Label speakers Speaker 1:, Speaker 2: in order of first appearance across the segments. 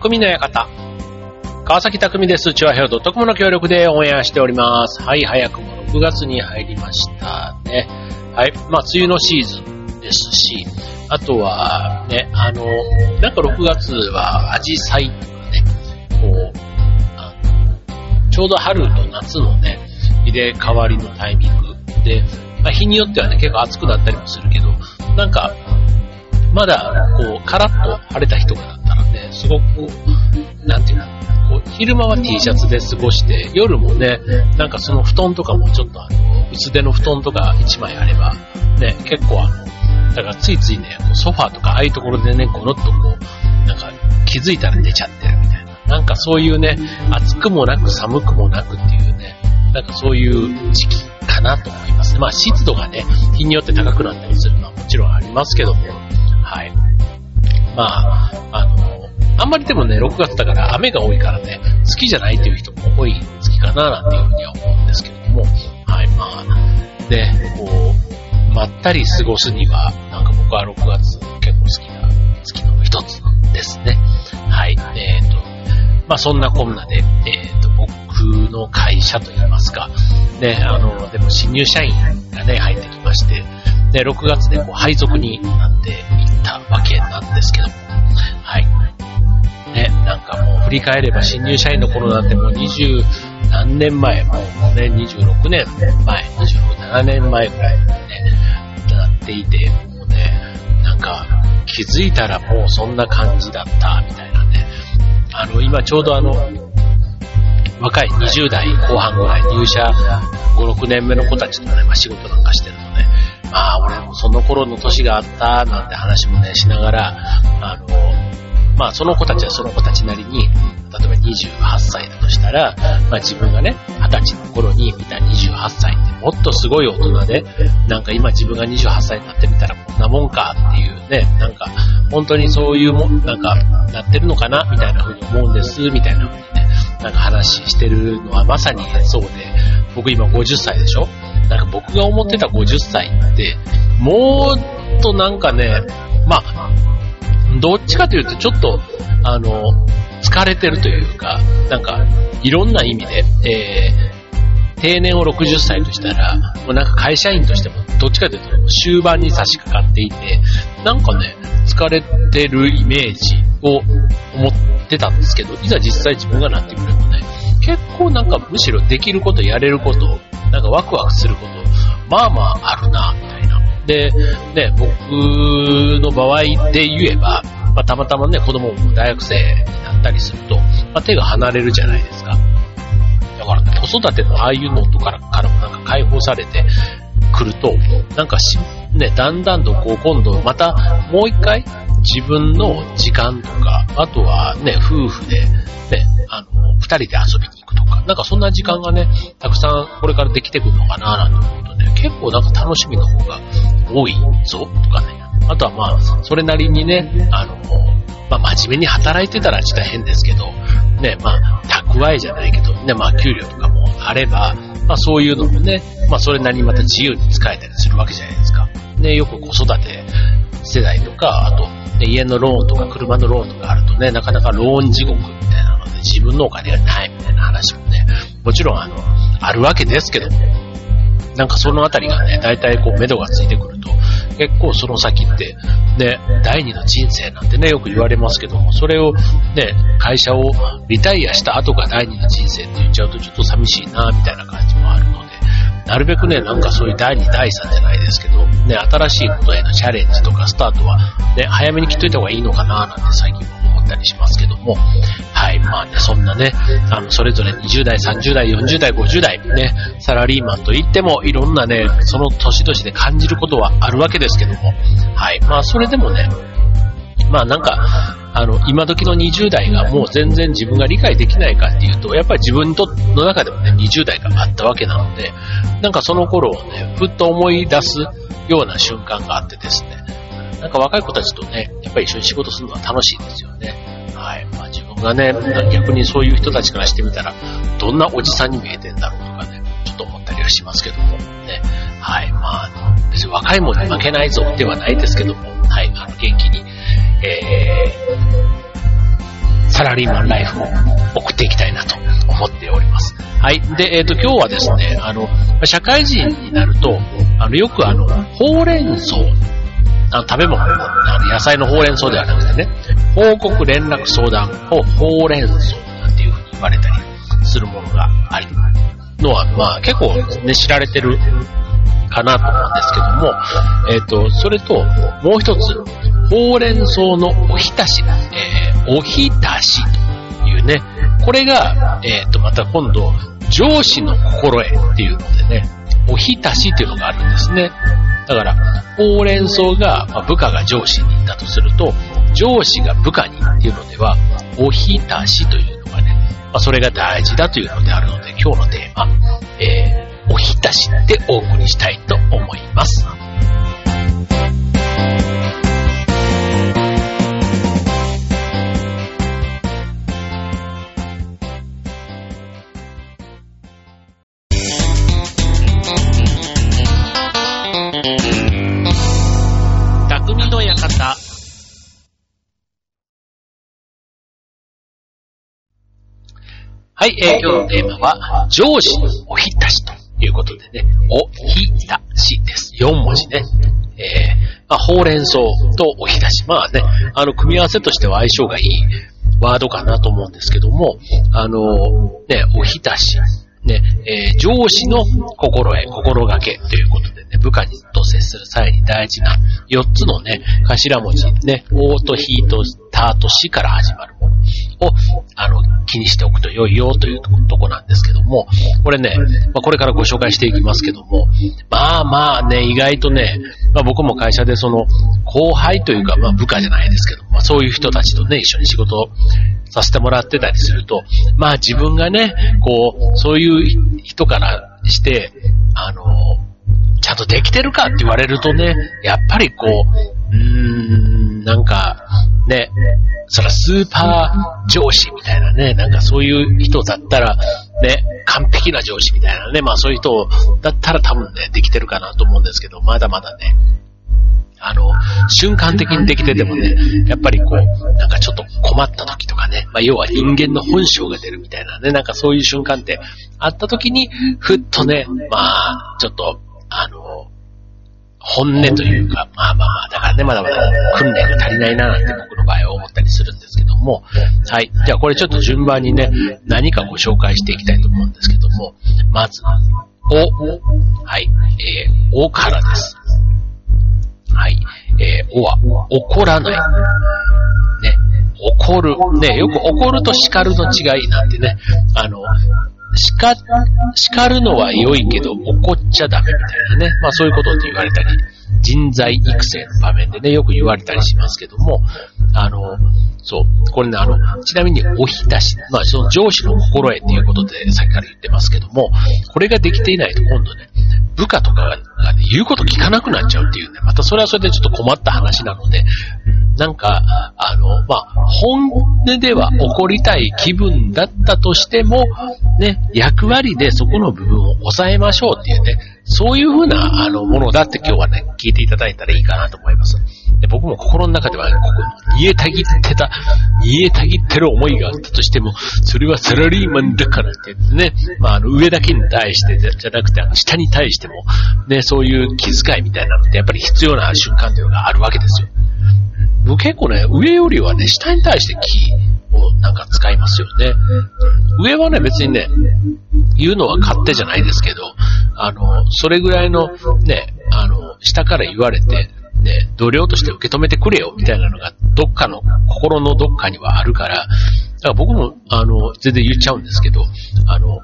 Speaker 1: 匠の館。川崎匠です。チュアヘオドットコムの協力でオンエアしております。はい、早くも6月に入りましたね。はい、まあ、梅雨のシーズンですし、あとは、ね、あの、なんか6月はアジサイとかね、こう、ちょうど春と夏のね、入れ替わりのタイミングで、まあ、日によってはね、結構暑くなったりもするけど、なんか、まだ、こう、カラッと晴れた日とかだったらね、すごく、なんていうの、こう、昼間は T シャツで過ごして、夜もね、なんかその布団とかもちょっとあの、薄手の布団とか1枚あれば、ね、結構あの、だからついついね、ソファーとかああいうところでね、ゴロッとこう、なんか気づいたら寝ちゃってるみたいな。なんかそういうね、暑くもなく寒くもなくっていうね、なんかそういう時期かなと思いますね。まあ湿度がね、日によって高くなったりするのはもちろんありますけども、はい。まあ、あの、あんまりでもね、6月だから雨が多いからね、好きじゃないっていう人も多い月かななんていうふうには思うんですけれども、はい、まあ、ね、こう、まったり過ごすには、なんか僕は6月結構好きな月の一つですね。はい、えっ、ー、と、まあそんなこんなで、えっ、ー、と、僕の会社といいますか、ね、あの、でも新入社員がね、入ってきまして、で、6月でこう配属になっていったわけなんですけども、はい。ね、なんかもう振り返れば新入社員の頃なんてもう20何年前、もうね、26年前、26、7年前ぐらいにね、なっていて、もうね、なんか気づいたらもうそんな感じだった、みたいなね。あの、今ちょうどあの、若い20代後半ぐらい入社5、6年目の子たちとね、まあ、仕事なんかしてるとね、まあ俺もその頃の年があったなんて話もね、しながら、あの、まあその子たちはその子たちなりに、例えば28歳だとしたら、まあ自分がね、20歳の頃に見た28歳ってもっとすごい大人で、なんか今自分が28歳になってみたらこんなもんかっていうね、なんか本当にそういうも、なんかなってるのかなみたいな風に思うんです、みたいな風にね、なんか話してるのはまさにそうで、僕今50歳でしょなんか僕が思ってた50歳って、もっとなんかね、まあ、どっちかというとちょっと、あの、疲れてるというか、なんか、いろんな意味で、えー、定年を60歳としたら、もうなんか会社員としても、どっちかというと終盤に差し掛かっていて、なんかね、疲れてるイメージを思ってたんですけど、いざ実際自分がなってくるとね、結構なんかむしろできること、やれること、なんかワクワクすること、まあまああるな、みたいな。で、ね、僕の場合で言えば、まあ、たまたまね、子供も大学生になったりすると、まあ、手が離れるじゃないですか。だから、ね、子育てのああいうのとかからもなんか解放されてくると、なんかし、ね、だんだんとこう今度またもう一回自分の時間とか、あとはね、夫婦で、ね、あの、二人で遊びにくとか、なんかそんな時間がね、たくさんこれからできてくるのかななんて思うとね、結構なんか楽しみの方が多いぞとかね。あとはまあ、それなりにね、あの、まあ真面目に働いてたらちょっと変ですけど、ね、まあ、蓄えじゃないけど、ね、まあ給料とかもあれば、まあそういうのもね、まあそれなりにまた自由に使えたりするわけじゃないですか。ね、よく子育て世代とか、あと、ね、家のローンとか車のローンとかあるとね、なかなかローン地獄みたいなので自分のお金がないみな話もね、もちろんあの、あるわけですけども、なんかそのあたりがね、大体こう、目処がついてくると、結構その先って、ね、第二の人生なんてね、よく言われますけども、それをね、会社をリタイアした後が第二の人生って言っちゃうとちょっと寂しいな、みたいな感じもあるので、なるべくね、なんかそういう第2、第3じゃないですけど、ね、新しいことへのチャレンジとかスタートは、ね、早めに切っといた方がいいのかな、なんて最近はったりしますけども、はい、まあね、そんなね、あの、それぞれ20代、30代、40代、50代、ね、サラリーマンといっても、いろんなね、その年々で感じることはあるわけですけども、はい、まあそれでもね、まあなんか、あの、今時の20代がもう全然自分が理解できないかっていうと、やっぱり自分の中でもね、20代があったわけなので、なんかその頃をね、ふっと思い出すような瞬間があってですね、なんか若い子たちとね、やっぱり一緒に仕事するのは楽しいですよね。はい。まあ自分がね、逆にそういう人たちからしてみたら、どんなおじさんに見えてんだろうとかね、ちょっと思ったりはしますけども、ね。はい。まあ、別に若いものに負けないぞではないですけども、はい。あの、元気にえー、サラリーマンライフを送っていきたいなと思っております。はい。で、えっ、ー、と、今日はですね、あの、社会人になると、あの、よくあの、ほうれん草、あの食べ物、あの野菜のほうれん草ではなくてね、報告連絡相談をほうれん草なんていうふうに言われたりするものがあり、のは、まあ結構ね、知られてるかなと思うんですけども、えっ、ー、と、それと、もう一つ、ほうれん草のおひたし、えー、おひたしというね、これが、えっ、ー、と、また今度、上司の心得っていうのでね、おひたしというのがあるんですね。だから、ほうれん草が、ま、部下が上司にだとすると、上司が部下にっていうのでは、おひたしというのがね、まあ、それが大事だというのであるので、今日のテーマ、えー、おひたしでお送りしたいと思います。はい、えー、今日のテーマは、上司おひたしということでね、おひたしです。4文字ね。えー、まあ、ほうれん草とおひたし。まあね、あの、組み合わせとしては相性がいいワードかなと思うんですけども、あの、ね、おひたし。ね、えー、上司の心得、心がけということでね、部下にと接する際に大事な4つのね、頭文字、ね、おとひとたとしから始まるものを、あの、気にしておくと良いよというとこなんですけども、これね、まあ、これからご紹介していきますけども、まあまあね、意外とね、まあ、僕も会社でその、後輩というか、まあ部下じゃないですけど、まあそういう人たちとね、一緒に仕事をさせてもらってたりすると、まあ自分がね、こう、そういう人からして、あの、ちゃんとできてるかって言われるとね、やっぱりこう、うーん、なんか、ね、そらスーパー上司みたいなね、なんかそういう人だったら、ね、完璧な上司みたいなね、まあそういう人だったら多分ね、できてるかなと思うんですけど、まだまだね、あの、瞬間的にできててもね、やっぱりこう、なんかちょっと困った時とかね、まあ要は人間の本性が出るみたいなね、なんかそういう瞬間ってあった時に、ふっとね、まあ、ちょっと、あの、本音というか、まあまあまあ、だからね、まだまだ訓練が足りないななんて僕の場合は思ったりするんですけども、はい。じゃあこれちょっと順番にね、何かご紹介していきたいと思うんですけども、まず、お、はい、えー、おからです。はい、えー、おは、怒らない。ね、怒る。ね、よく怒ると叱るの違いなんてね、あの、叱、叱るのは良いけど怒っちゃダメみたいなね。まあそういうことって言われたり、人材育成の場面でね、よく言われたりしますけども、あの、そう。これね、あの、ちなみにおひたし、まあその上司の心得っていうことでさっきから言ってますけども、これができていないと今度ね、部下とかが、ね、言うこと聞かなくなっちゃうっていうね、またそれはそれでちょっと困った話なので、なんか、あの、まあ、本音では怒りたい気分だったとしても、ね、役割でそこの部分を抑えましょうっていうね、そういうふうな、あの、ものだって今日はね、聞いていただいたらいいかなと思います。で僕も心の中では、ここ、煮えたぎってた、煮えたぎってる思いがあったとしても、それはサラリーマンだからってね、まあ、あの、上だけに対してじゃなくて、あの、下に対しても、ね、そういう気遣いみたいなのってやっぱり必要な瞬間というのがあるわけですよ。結構ね、上よりはね、下に対して気をなんか使いますよね。上はね、別にね、言うのは勝手じゃないですけど、あの、それぐらいのね、あの、下から言われて、ね、同僚として受け止めてくれよ、みたいなのが、どっかの、心のどっかにはあるから、だから僕も、あの、全然言っちゃうんですけど、あの、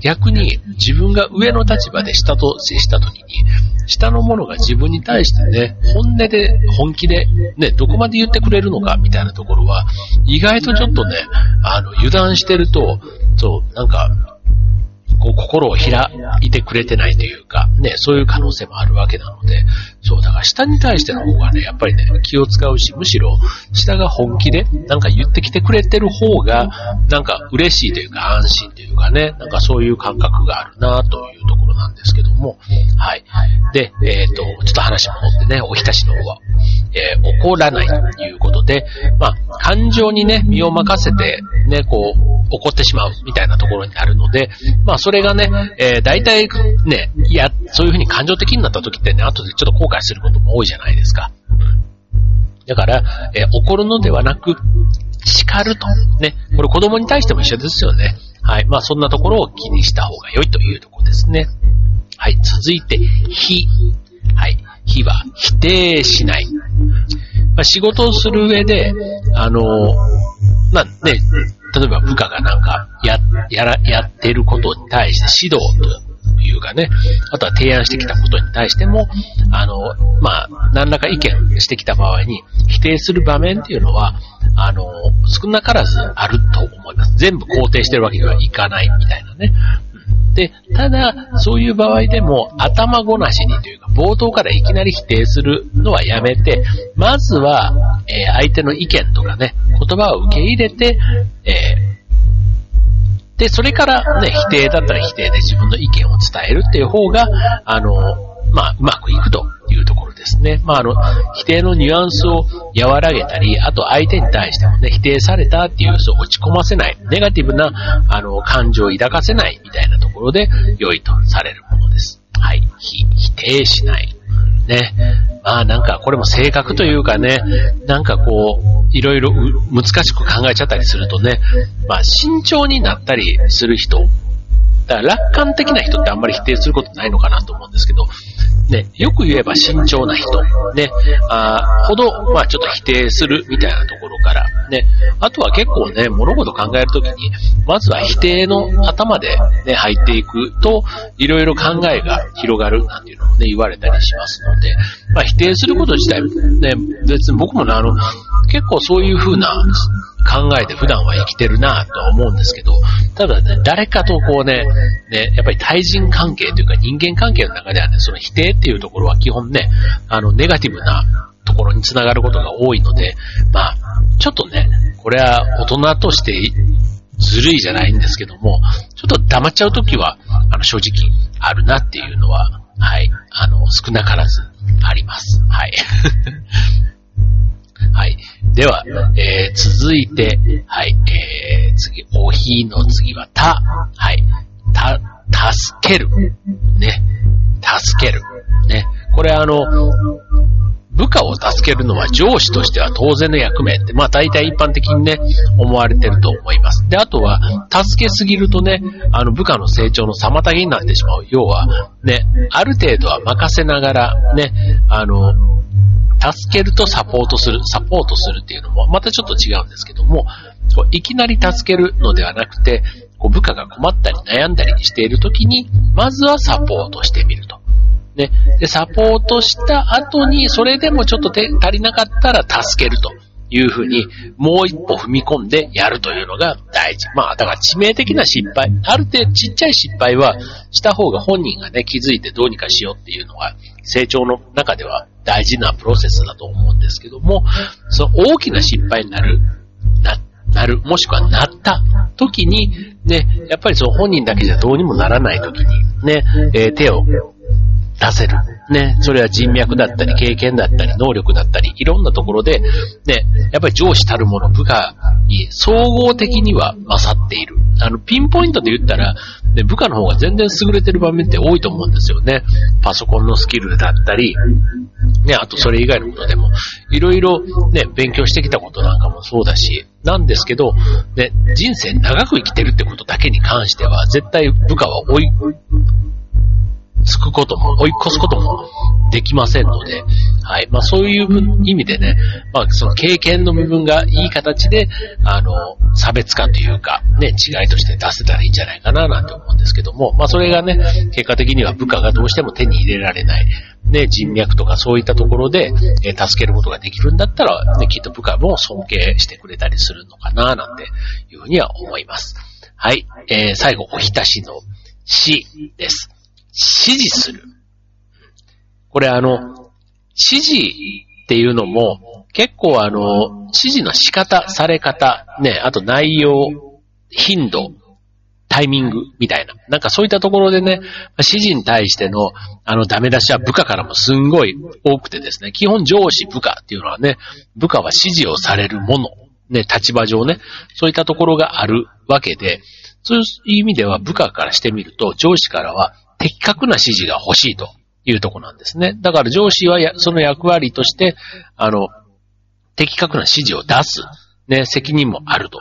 Speaker 1: 逆に自分が上の立場で下と接した時に、下の者が自分に対してね、本音で、本気で、ね、どこまで言ってくれるのかみたいなところは、意外とちょっとね、あの、油断してると、そう、なんか、こう心を開いてくれてないというか、ね、そういう可能性もあるわけなので、そう、だから下に対しての方がね、やっぱりね、気を使うし、むしろ下が本気でなんか言ってきてくれてる方が、なんか嬉しいというか安心。いうかね、なんかそういう感覚があるなというところなんですけども、はい。で、えっ、ー、と、ちょっと話戻ってね、おひたしの方は、えー、怒らないということで、まあ、感情にね、身を任せて、ね、こう、怒ってしまうみたいなところになるので、まあそれがね、えー、大体ね、いや、そういう風に感情的になった時ってね、後でちょっと後悔することも多いじゃないですか。だから、えー、怒るのではなく、叱ると。ね。これ子供に対しても一緒ですよね。はい。まあそんなところを気にした方が良いというところですね。はい。続いて、非。はい。非は否定しない。まあ、仕事をする上で、あの、まあね、例えば部下がなんか、や、やら、やってることに対して指導というかね、あとは提案してきたことに対しても、あの、まあ、何らか意見してきた場合に、否定する場面っていうのは、あの、少なからずあると思います。全部肯定してるわけにはいかないみたいなね。で、ただ、そういう場合でも頭ごなしにというか、冒頭からいきなり否定するのはやめて、まずは、えー、相手の意見とかね、言葉を受け入れて、えー、で、それからね、否定だったら否定で自分の意見を伝えるっていう方が、あの、まあ、うまくいくというところですね。まあ、あの、否定のニュアンスを和らげたり、あと相手に対してもね、否定されたっていう、そう落ち込ませない、ネガティブな、あの、感情を抱かせないみたいなところで良いとされるものです。はい。否定しない。ね。まあなんかこれも性格というかね、なんかこう、いろいろ難しく考えちゃったりするとね、まあ慎重になったりする人、だから楽観的な人ってあんまり否定することないのかなと思うんですけど、ね、よく言えば慎重な人、ね、あほど、まあちょっと否定するみたいなところから、ね、あとは結構ね、物事考えるときに、まずは否定の頭でね、入っていくと、いろいろ考えが広がるなんていうのもね、言われたりしますので、まあ否定すること自体、ね、別に僕もね、あの、結構そういう風な考えて普段は生きてるなとは思うんですけど、ただね、誰かとこうね、ね、やっぱり対人関係というか人間関係の中ではね、その否定っていうところは基本ね、あの、ネガティブなところにつながることが多いので、まあ、ちょっとね、これは大人としてずるいじゃないんですけども、ちょっと黙っちゃうときは、あの、正直あるなっていうのは、はい、あの、少なからずあります。はい。はい。では、えー、続いて、はい、えー、次、おひの次はた、はい、た、助ける。ね。助ける。ね。これあの、部下を助けるのは上司としては当然の役目って、まあ大体一般的にね、思われてると思います。で、あとは、助けすぎるとね、あの部下の成長の妨げになってしまう。要は、ね、ある程度は任せながら、ね、あの、助けるとサポートする、サポートするっていうのもまたちょっと違うんですけども、いきなり助けるのではなくて、こう部下が困ったり悩んだりしているときに、まずはサポートしてみると。ね。で、サポートした後に、それでもちょっと足りなかったら助けるというふうに、もう一歩踏み込んでやるというのが大事。まあ、だから致命的な失敗、ある程度ちっちゃい失敗はした方が本人がね、気づいてどうにかしようっていうのが、成長の中では大事なプロセスだと思うんですけども、その大きな失敗になる、な、なる、もしくはなった時に、ね、やっぱりその本人だけじゃどうにもならない時に、ね、えー、手を出せる。ね、それは人脈だったり、経験だったり、能力だったり、いろんなところで、ね、やっぱり上司たるもの、部下に総合的には勝っている。あの、ピンポイントで言ったら、ね、部下の方が全然優れてる場面って多いと思うんですよね。パソコンのスキルだったり、ね、あとそれ以外のことでも、いろいろね、勉強してきたことなんかもそうだし、なんですけど、ね、人生長く生きてるってことだけに関しては、絶対部下は追い、つくことも、追い越すこともできませんので、はい。まあそういう意味でね、まあその経験の部分がいい形で、あの、差別化というか、ね、違いとして出せたらいいんじゃないかななんて思うんですけども、まあそれがね、結果的には部下がどうしても手に入れられない、ね、人脈とかそういったところで、え、助けることができるんだったら、ね、きっと部下も尊敬してくれたりするのかななんていうふうには思います。はい。えー、最後、おひたしの死です。指示する。これあの、指示っていうのも、結構あの、指示の仕方、され方、ね、あと内容、頻度、タイミングみたいな。なんかそういったところでね、指示に対しての、あの、ダメ出しは部下からもすんごい多くてですね、基本上司部下っていうのはね、部下は指示をされるものね、立場上ね、そういったところがあるわけで、そういう意味では部下からしてみると、上司からは的確な指示が欲しいというとこなんですね。だから上司はその役割として、あの、的確な指示を出す、ね、責任もあると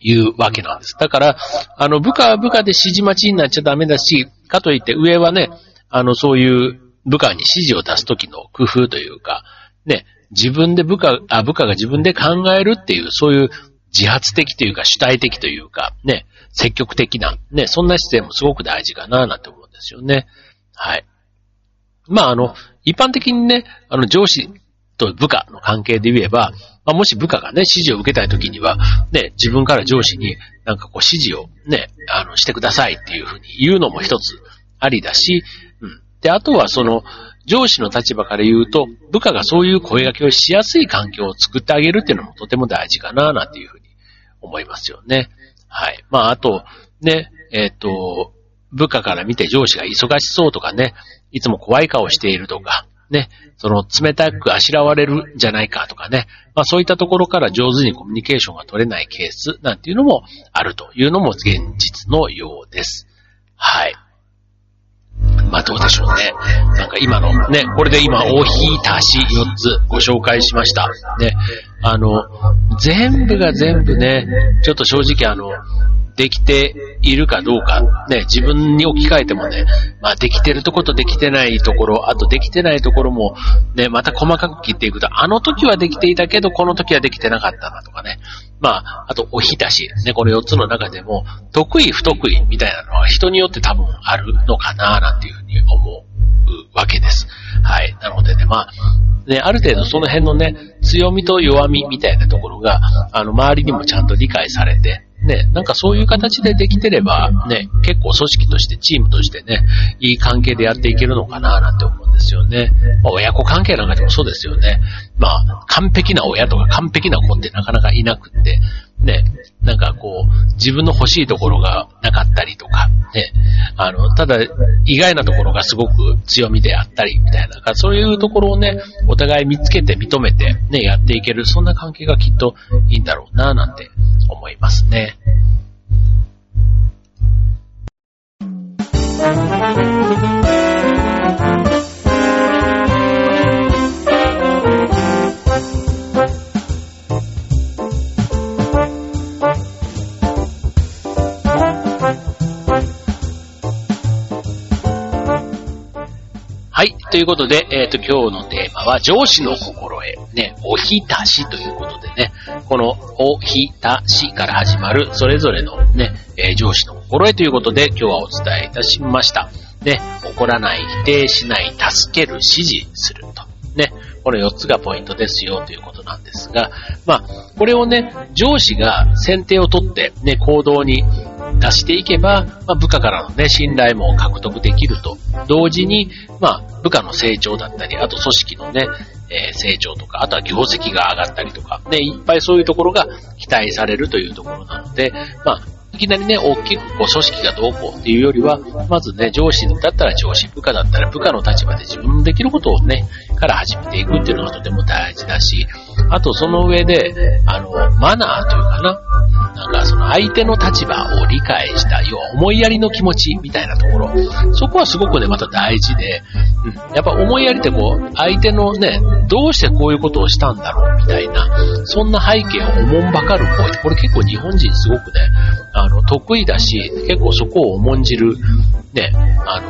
Speaker 1: いうわけなんです。だから、あの、部下は部下で指示待ちになっちゃダメだし、かといって上はね、あの、そういう部下に指示を出すときの工夫というか、ね、自分で部下、あ、部下が自分で考えるっていう、そういう自発的というか主体的というか、ね、積極的な、ね、そんな姿勢もすごく大事かな、なんて思ですよね。はい。まあ、あの、一般的にね、あの、上司と部下の関係で言えば、まあ、もし部下がね、指示を受けたいときには、ね、自分から上司になんかこう指示をね、あの、してくださいっていうふうに言うのも一つありだし、うん。で、あとはその、上司の立場から言うと、部下がそういう声掛けをしやすい環境を作ってあげるっていうのもとても大事かな、なんていうふうに思いますよね。はい。まあ、あと、ね、えっ、ー、と、部下から見て上司が忙しそうとかね、いつも怖い顔しているとか、ね、その冷たくあしらわれるんじゃないかとかね、まあそういったところから上手にコミュニケーションが取れないケースなんていうのもあるというのも現実のようです。はい。まあどうでしょうね。なんか今のね、これで今、大ひいたし4つご紹介しました。ね。あの、全部が全部ね、ちょっと正直あの、できているかどうか、ね、自分に置き換えてもね、まあできてるところとできてないところ、あとできてないところも、ね、また細かく切っていくと、あの時はできていたけど、この時はできてなかったなとかね。まあ、あと、おひたし、ね、この4つの中でも、得意、不得意みたいなのは人によって多分あるのかな、なんていうふうに思うわけです。はい。なのでね、まあ、ね、ある程度その辺のね、強みと弱みみたいなところが、あの、周りにもちゃんと理解されて、ね、なんかそういう形でできてれば、ね、結構組織として、チームとしてね、いい関係でやっていけるのかななんて思うんですよね。まあ、親子関係なんかでもそうですよね。まあ、完璧な親とか完璧な子ってなかなかいなくって、ね、なんかこう、自分の欲しいところがなかったりとか、ね、あの、ただ、意外なところがすごく強みであったり、みたいな、そういうところをね、お互い見つけて認めて、ね、やっていける、そんな関係がきっといいんだろうな、なんて思いますね。ということで、えっ、ー、と、今日のテーマは、上司の心得。ね、おひたしということでね、このおひたしから始まる、それぞれのね、えー、上司の心得ということで、今日はお伝えいたしました。ね、怒らない、否定しない、助ける、指示すると。ね、この4つがポイントですよということなんですが、まあ、これをね、上司が先手を取って、ね、行動に出していけば、まあ、部下からのね、信頼も獲得できると。同時に、まあ、部下の成長だったり、あと組織のね、えー、成長とか、あとは業績が上がったりとか、ね、いっぱいそういうところが期待されるというところなので、まあ、いきなりね、大きくこう組織がどうこうっていうよりは、まずね、上司だったら上司、部下だったら部下の立場で自分のできることをね、から始めていくっていうのがとても大事だし、あとその上で、あの、マナーというかな、なんかその相手の立場を理解した、要は思いやりの気持ちみたいなところ、そこはすごくね、また大事で、うん、やっぱ思いやりってこう、相手のね、どうしてこういうことをしたんだろうみたいな、そんな背景をおもんばかる行為、これ結構日本人すごくね、あの、得意だし、結構そこを重んじる、ね、あ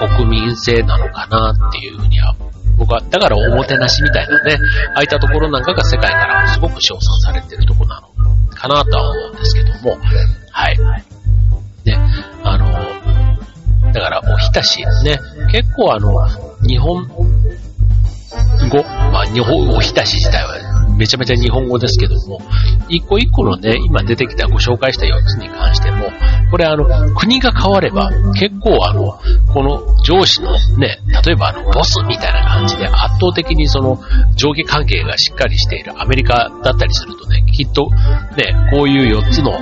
Speaker 1: の、国民性なのかなっていうふうには僕は、だからおもてなしみたいなね、ああいったところなんかが世界からすごく称賛されてるとこな。かなとは思うんですけども、はい。ね、あの、だからおひたしね、結構あの、日本語、まあ日本おひたし自体はめちゃめちゃ日本語ですけども、一個一個のね、今出てきたご紹介した4つに関して、これあの、国が変われば、結構あの、この上司のね、例えばあの、ボスみたいな感じで圧倒的にその上下関係がしっかりしているアメリカだったりするとね、きっとね、こういう4つの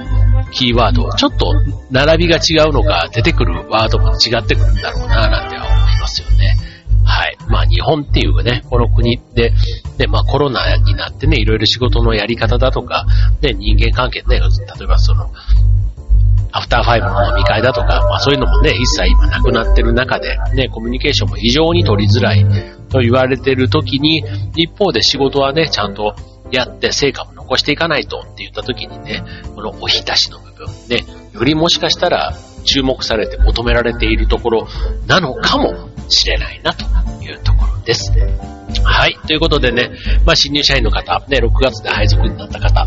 Speaker 1: キーワード、ちょっと並びが違うのか、出てくるワードも違ってくるんだろうな、なんて思いますよね。はい。まあ日本っていうね、この国で、で、まあコロナになってね、いろいろ仕事のやり方だとか、ね、人間関係ね、例えばその、アフターファイブの飲み会だとか、まあそういうのもね、一切今なくなってる中で、ね、コミュニケーションも非常に取りづらいと言われてる時に、一方で仕事はね、ちゃんとやって成果も残していかないとって言った時にね、このおひたしの部分ね、よりもしかしたら注目されて求められているところなのかもしれないなというところです。はい。ということでね、まあ新入社員の方、ね、6月で配属になった方、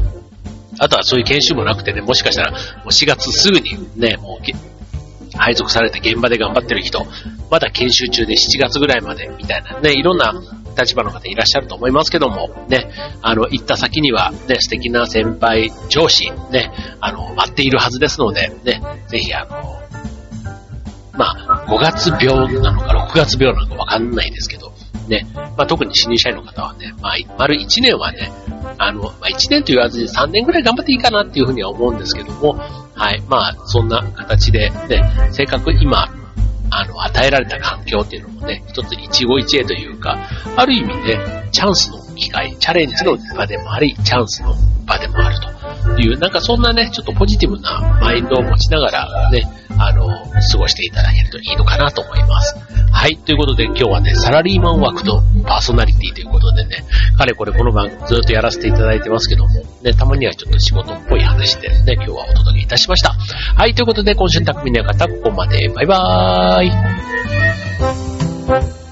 Speaker 1: あとはそういう研修もなくてね、もしかしたらもう4月すぐにね、もう配属されて現場で頑張ってる人、まだ研修中で7月ぐらいまでみたいなね、いろんな立場の方いらっしゃると思いますけども、ね、あの、行った先にはね、素敵な先輩、上司、ね、あの、待っているはずですので、ね、ぜひあの、まあ、5月病なのか6月病なのかわかんないですけど、ね、まあ、特に新入社員の方はね、まあ、丸1年はね、あの、まあ、1年と言わずに3年ぐらい頑張っていいかなっていうふうには思うんですけども、はい、まあ、そんな形で、ね、せっかく今、あの、与えられた環境っていうのもね、一つ一期一会というか、ある意味ね、チャンスの機会、チャレンジの場でもあり、チャンスの場でもあるという、なんかそんなね、ちょっとポジティブなマインドを持ちながらね、あの、過ごしていただけるといいのかなと思います。はい、ということで今日はね、サラリーマン枠とパーソナリティということでね、かれこれこの番組ずっとやらせていただいてますけども、ね、たまにはちょっと仕事っぽい話でね、今日はお届けいたしました。はい、ということで今週の匠の館ここまで。バイバーイ。